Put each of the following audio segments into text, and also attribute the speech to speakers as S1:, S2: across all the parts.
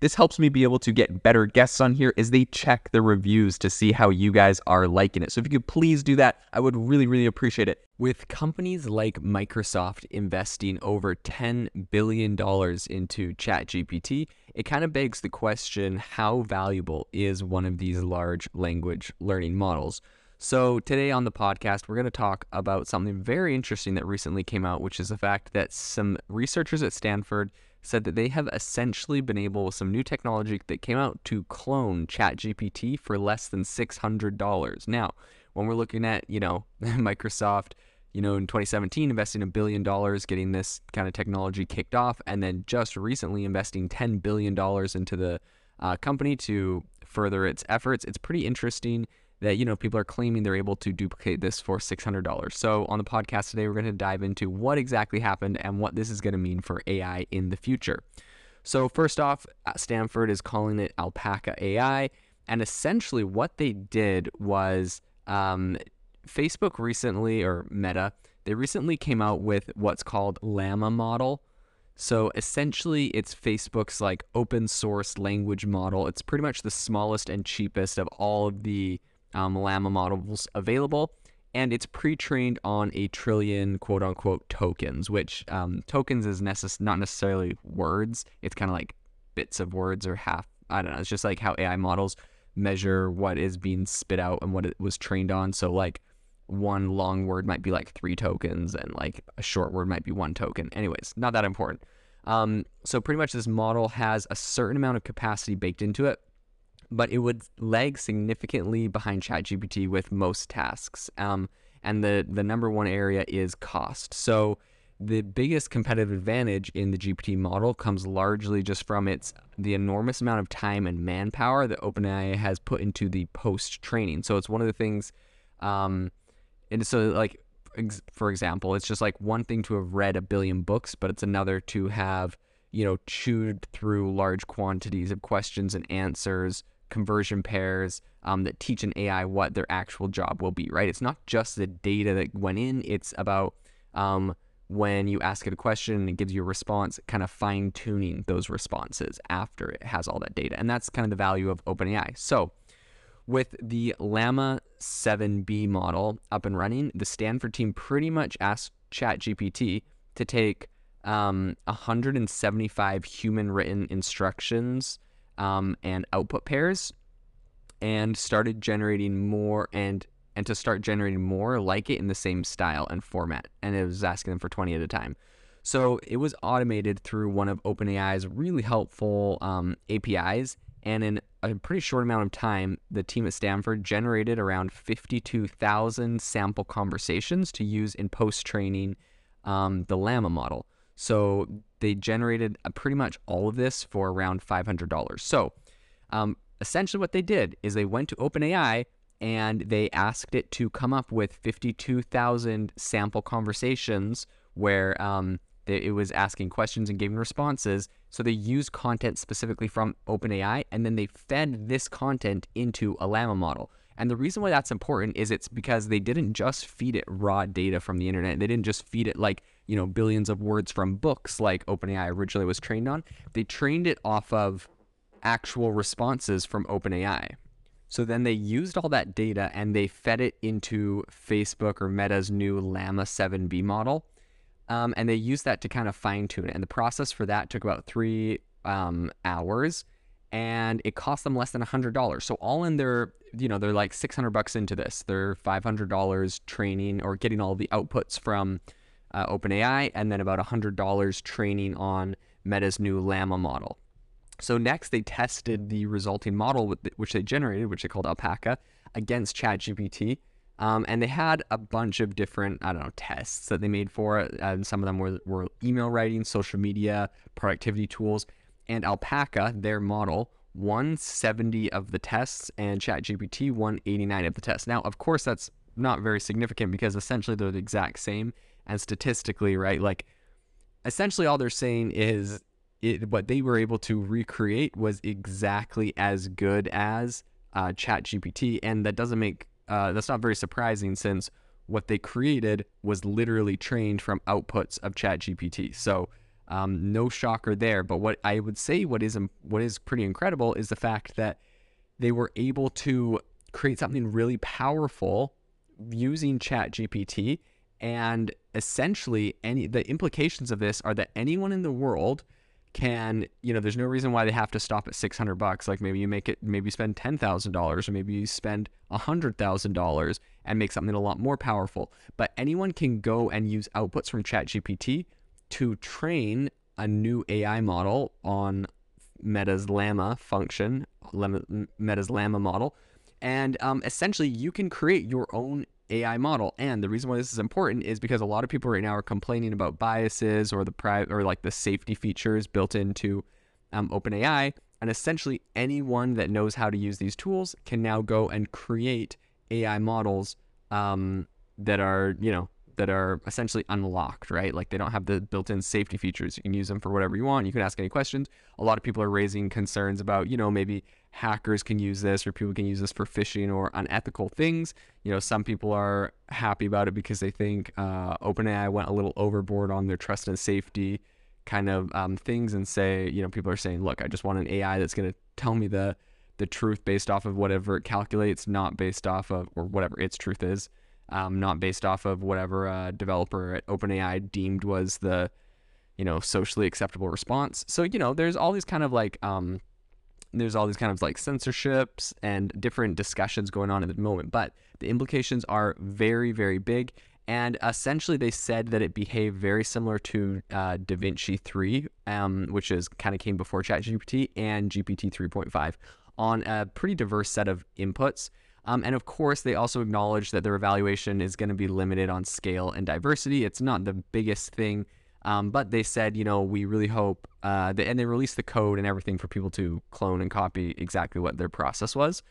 S1: This helps me be able to get better guests on here as they check the reviews to see how you guys are liking it. So if you could please do that, I would really, really appreciate it. With companies like Microsoft investing over $10 billion into ChatGPT, it kind of begs the question how valuable is one of these large language learning models? So, today on the podcast, we're going to talk about something very interesting that recently came out, which is the fact that some researchers at Stanford said that they have essentially been able, with some new technology that came out, to clone ChatGPT for less than $600. Now, when we're looking at, you know, Microsoft, you know, in 2017, investing a billion dollars getting this kind of technology kicked off, and then just recently investing $10 billion into the uh, company to further its efforts, it's pretty interesting that you know people are claiming they're able to duplicate this for $600 so on the podcast today we're going to dive into what exactly happened and what this is going to mean for ai in the future. So first off uh, stanford is calling it alpaca ai and essentially what they did was um, facebook recently or meta they recently came out with what's called llama model. So essentially, it's Facebook's like open source language model. It's pretty much the smallest and cheapest of all of the um, Llama models available, and it's pre-trained on a trillion quote unquote tokens, which um, tokens is necess- not necessarily words. It's kind of like bits of words or half. I don't know. It's just like how AI models measure what is being spit out and what it was trained on. So like one long word might be like three tokens, and like a short word might be one token. Anyways, not that important. Um, so pretty much this model has a certain amount of capacity baked into it but it would lag significantly behind ChatGPT with most tasks. Um, and the, the number one area is cost. So the biggest competitive advantage in the GPT model comes largely just from its the enormous amount of time and manpower that OpenAI has put into the post training. So it's one of the things, um, and so like for example, it's just like one thing to have read a billion books, but it's another to have you know chewed through large quantities of questions and answers conversion pairs um, that teach an AI what their actual job will be, right? It's not just the data that went in, it's about um, when you ask it a question and it gives you a response, kind of fine tuning those responses after it has all that data. And that's kind of the value of OpenAI. So, with the Llama 7B model up and running, the Stanford team pretty much asked ChatGPT to take um, 175 human written instructions um, and output pairs and started generating more and and to start generating more like it in the same style and format. And it was asking them for 20 at a time. So it was automated through one of openai's really helpful um, apis and in a pretty short amount of time the team at stanford generated around 52000 sample conversations to use in post training um, the llama model. So they generated uh, pretty much all of this for around $500. So um, essentially, what they did is they went to OpenAI and they asked it to come up with 52,000 sample conversations where um, it was asking questions and giving responses. So they used content specifically from OpenAI and then they fed this content into a Llama model. And the reason why that's important is it's because they didn't just feed it raw data from the internet. They didn't just feed it like you know, billions of words from books like OpenAI originally was trained on. They trained it off of actual responses from OpenAI. So then they used all that data and they fed it into Facebook or Meta's new Llama 7B model. Um, and they used that to kind of fine tune it. And the process for that took about three um, hours and it cost them less than $100. So all in their, you know, they're like 600 bucks into this. They're $500 training or getting all the outputs from uh, OpenAI, and then about $100 training on Meta's new Llama model. So next, they tested the resulting model which they generated, which they called Alpaca, against ChatGPT. Um, and they had a bunch of different, I don't know, tests that they made for it. And some of them were, were email writing, social media, productivity tools. And Alpaca, their model, won 70 of the tests, and ChatGPT won 89 of the tests. Now, of course, that's not very significant because essentially they're the exact same. And statistically, right, like essentially all they're saying is it, what they were able to recreate was exactly as good as uh, ChatGPT, and that doesn't make uh, that's not very surprising since what they created was literally trained from outputs of ChatGPT. So um, no shocker there. But what I would say what is what is pretty incredible is the fact that they were able to create something really powerful using ChatGPT, and essentially any the implications of this are that anyone in the world can, you know, there's no reason why they have to stop at 600 bucks. Like maybe you make it, maybe you spend $10,000 or maybe you spend $100,000 and make something a lot more powerful. But anyone can go and use outputs from ChatGPT to train a new AI model on Meta's Llama function, Meta's Llama model. And um, essentially, you can create your own AI model. And the reason why this is important is because a lot of people right now are complaining about biases or the private or like the safety features built into um, OpenAI. And essentially, anyone that knows how to use these tools can now go and create AI models um, that are, you know, that are essentially unlocked, right? Like they don't have the built-in safety features. You can use them for whatever you want. You can ask any questions. A lot of people are raising concerns about, you know, maybe hackers can use this or people can use this for phishing or unethical things. You know, some people are happy about it because they think uh, OpenAI went a little overboard on their trust and safety kind of um, things and say, you know, people are saying, look, I just want an AI that's going to tell me the the truth based off of whatever it calculates, not based off of or whatever its truth is um, not based off of whatever a developer at OpenAI deemed was the, you know, socially acceptable response. So you know, there's all these kind of like, um, there's all these kind of like censorships and different discussions going on at the moment. But the implications are very, very big. And essentially, they said that it behaved very similar to uh, DaVinci 3, um, which is kind of came before ChatGPT and GPT 3.5 on a pretty diverse set of inputs. Um, and of course, they also acknowledge that their evaluation is going to be limited on scale and diversity. It's not the biggest thing, um, but they said, you know, we really hope, uh, and they released the code and everything for people to clone and copy exactly what their process was.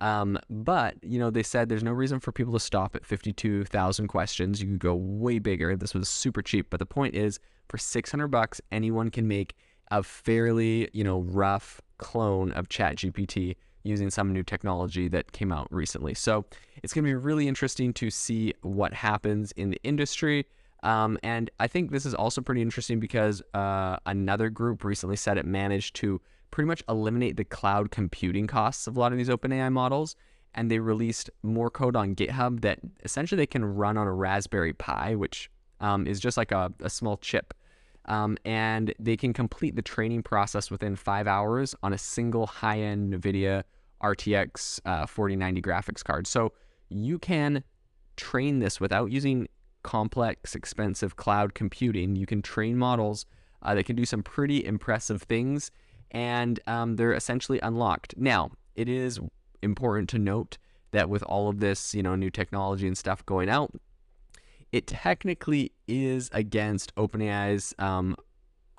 S1: Um, but you know, they said there's no reason for people to stop at 52,000 questions. You could go way bigger. This was super cheap, but the point is, for 600 bucks, anyone can make a fairly, you know, rough clone of ChatGPT using some new technology that came out recently. So it's going to be really interesting to see what happens in the industry. Um, and I think this is also pretty interesting because uh, another group recently said it managed to pretty much eliminate the cloud computing costs of a lot of these OpenAI models. And they released more code on GitHub that essentially they can run on a Raspberry Pi, which um, is just like a, a small chip. Um, and they can complete the training process within five hours on a single high-end NVIDIA RTX uh, 4090 graphics card. So you can train this without using complex, expensive cloud computing. You can train models uh, that can do some pretty impressive things, and um, they're essentially unlocked. Now, it is important to note that with all of this, you know, new technology and stuff going out, it technically is against OpenAI's um,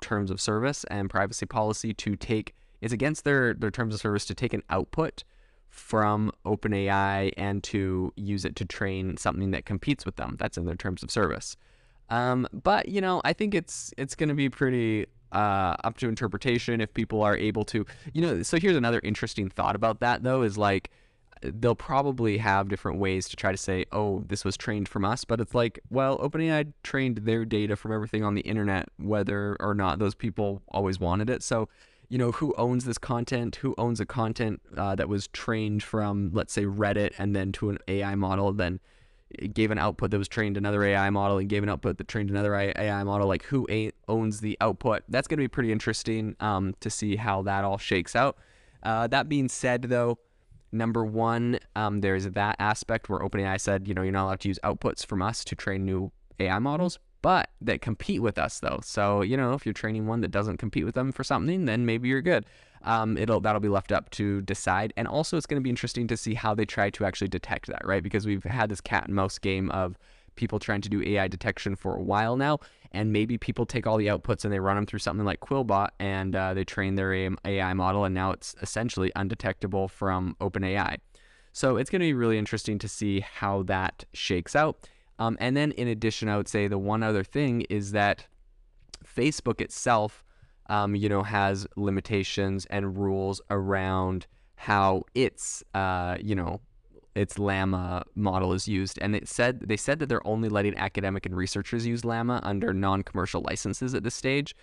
S1: terms of service and privacy policy to take. It's against their their terms of service to take an output from OpenAI and to use it to train something that competes with them. That's in their terms of service. Um, but you know, I think it's it's going to be pretty uh, up to interpretation if people are able to. You know, so here's another interesting thought about that though is like they'll probably have different ways to try to say, oh, this was trained from us. But it's like, well, OpenAI trained their data from everything on the internet, whether or not those people always wanted it. So, you know, who owns this content? Who owns a content uh, that was trained from, let's say, Reddit and then to an AI model, then gave an output that was trained another AI model and gave an output that trained another AI model? Like, who owns the output? That's going to be pretty interesting um, to see how that all shakes out. Uh, that being said, though, Number one, um, there's that aspect where OpenAI said, you know, you're not allowed to use outputs from us to train new AI models. but that compete with us though. So, you know, if you're training one that doesn't compete with them for something, then maybe you're good. Um, it'll that'll be left up to decide. And also, it's going to be interesting to see how they try to actually detect that, right? Because we've had this cat and mouse game of people trying to do AI detection for a while now, and maybe people take all the outputs and they run them through something like Quillbot, and uh, they train their AI model, and now it's essentially undetectable from OpenAI. So it's going to be really interesting to see how that shakes out. Um, and then, in addition, I would say the one other thing is that Facebook itself, um, you know, has limitations and rules around how its, uh, you know, its Llama model is used, and it said they said that they're only letting academic and researchers use Llama under non-commercial licenses at this stage.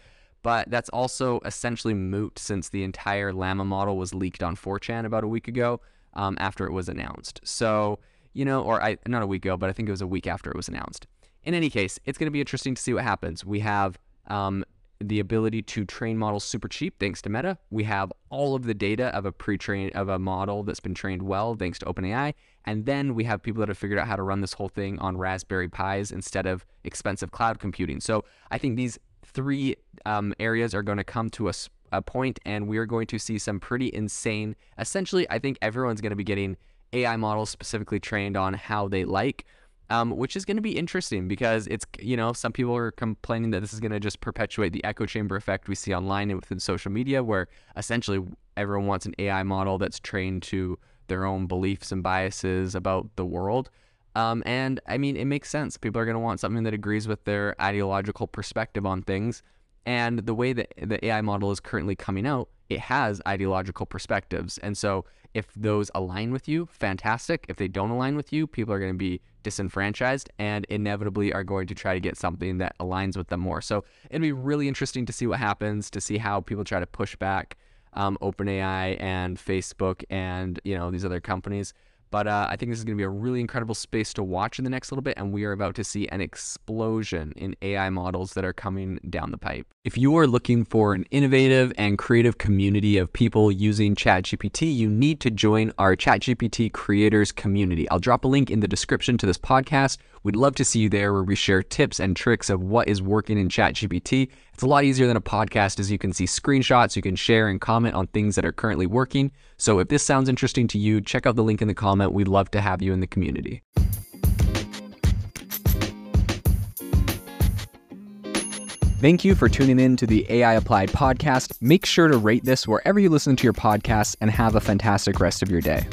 S1: But that's also essentially moot since the entire Llama model was leaked on 4chan about a week ago um, after it was announced. So you know, or I not a week ago, but I think it was a week after it was announced. In any case, it's going to be interesting to see what happens. We have um, the ability to train models super cheap thanks to Meta. We have all of the data of a pre-trained of a model that's been trained well thanks to OpenAI, and then we have people that have figured out how to run this whole thing on Raspberry Pis instead of expensive cloud computing. So I think these three um, areas are going to come to a, a point, and we are going to see some pretty insane. Essentially, I think everyone's going to be getting AI models specifically trained on how they like um, which is going to be interesting because it's you know some people are complaining that this is going to just perpetuate the echo chamber effect we see online and within social media, where essentially everyone wants an AI model that's trained to their own beliefs and biases about the world. Um, and I mean, it makes sense. People are going to want something that agrees with their ideological perspective on things. And the way that the AI model is currently coming out, it has ideological perspectives. And so if those align with you, fantastic. If they don't align with you, people are going to be disenfranchised and inevitably are going to try to get something that aligns with them more. So it'd be really interesting to see what happens, to see how people try to push back um, OpenAI and Facebook and you know these other companies. But uh, I think this is going to be a really incredible space to watch in the next little bit, and we are about to see an explosion in AI models that are coming down the pipe. If you are looking for an innovative and creative community of people using ChatGPT, you need to join our ChatGPT creators community. I'll drop a link in the description to this podcast. We'd love to see you there where we share tips and tricks of what is working in ChatGPT. It's a lot easier than a podcast as you can see screenshots, you can share and comment on things that are currently working. So if this sounds interesting to you, check out the link in the comment. We'd love to have you in the community. Thank you for tuning in to the AI Applied podcast. Make sure to rate this wherever you listen to your podcasts and have a fantastic rest of your day.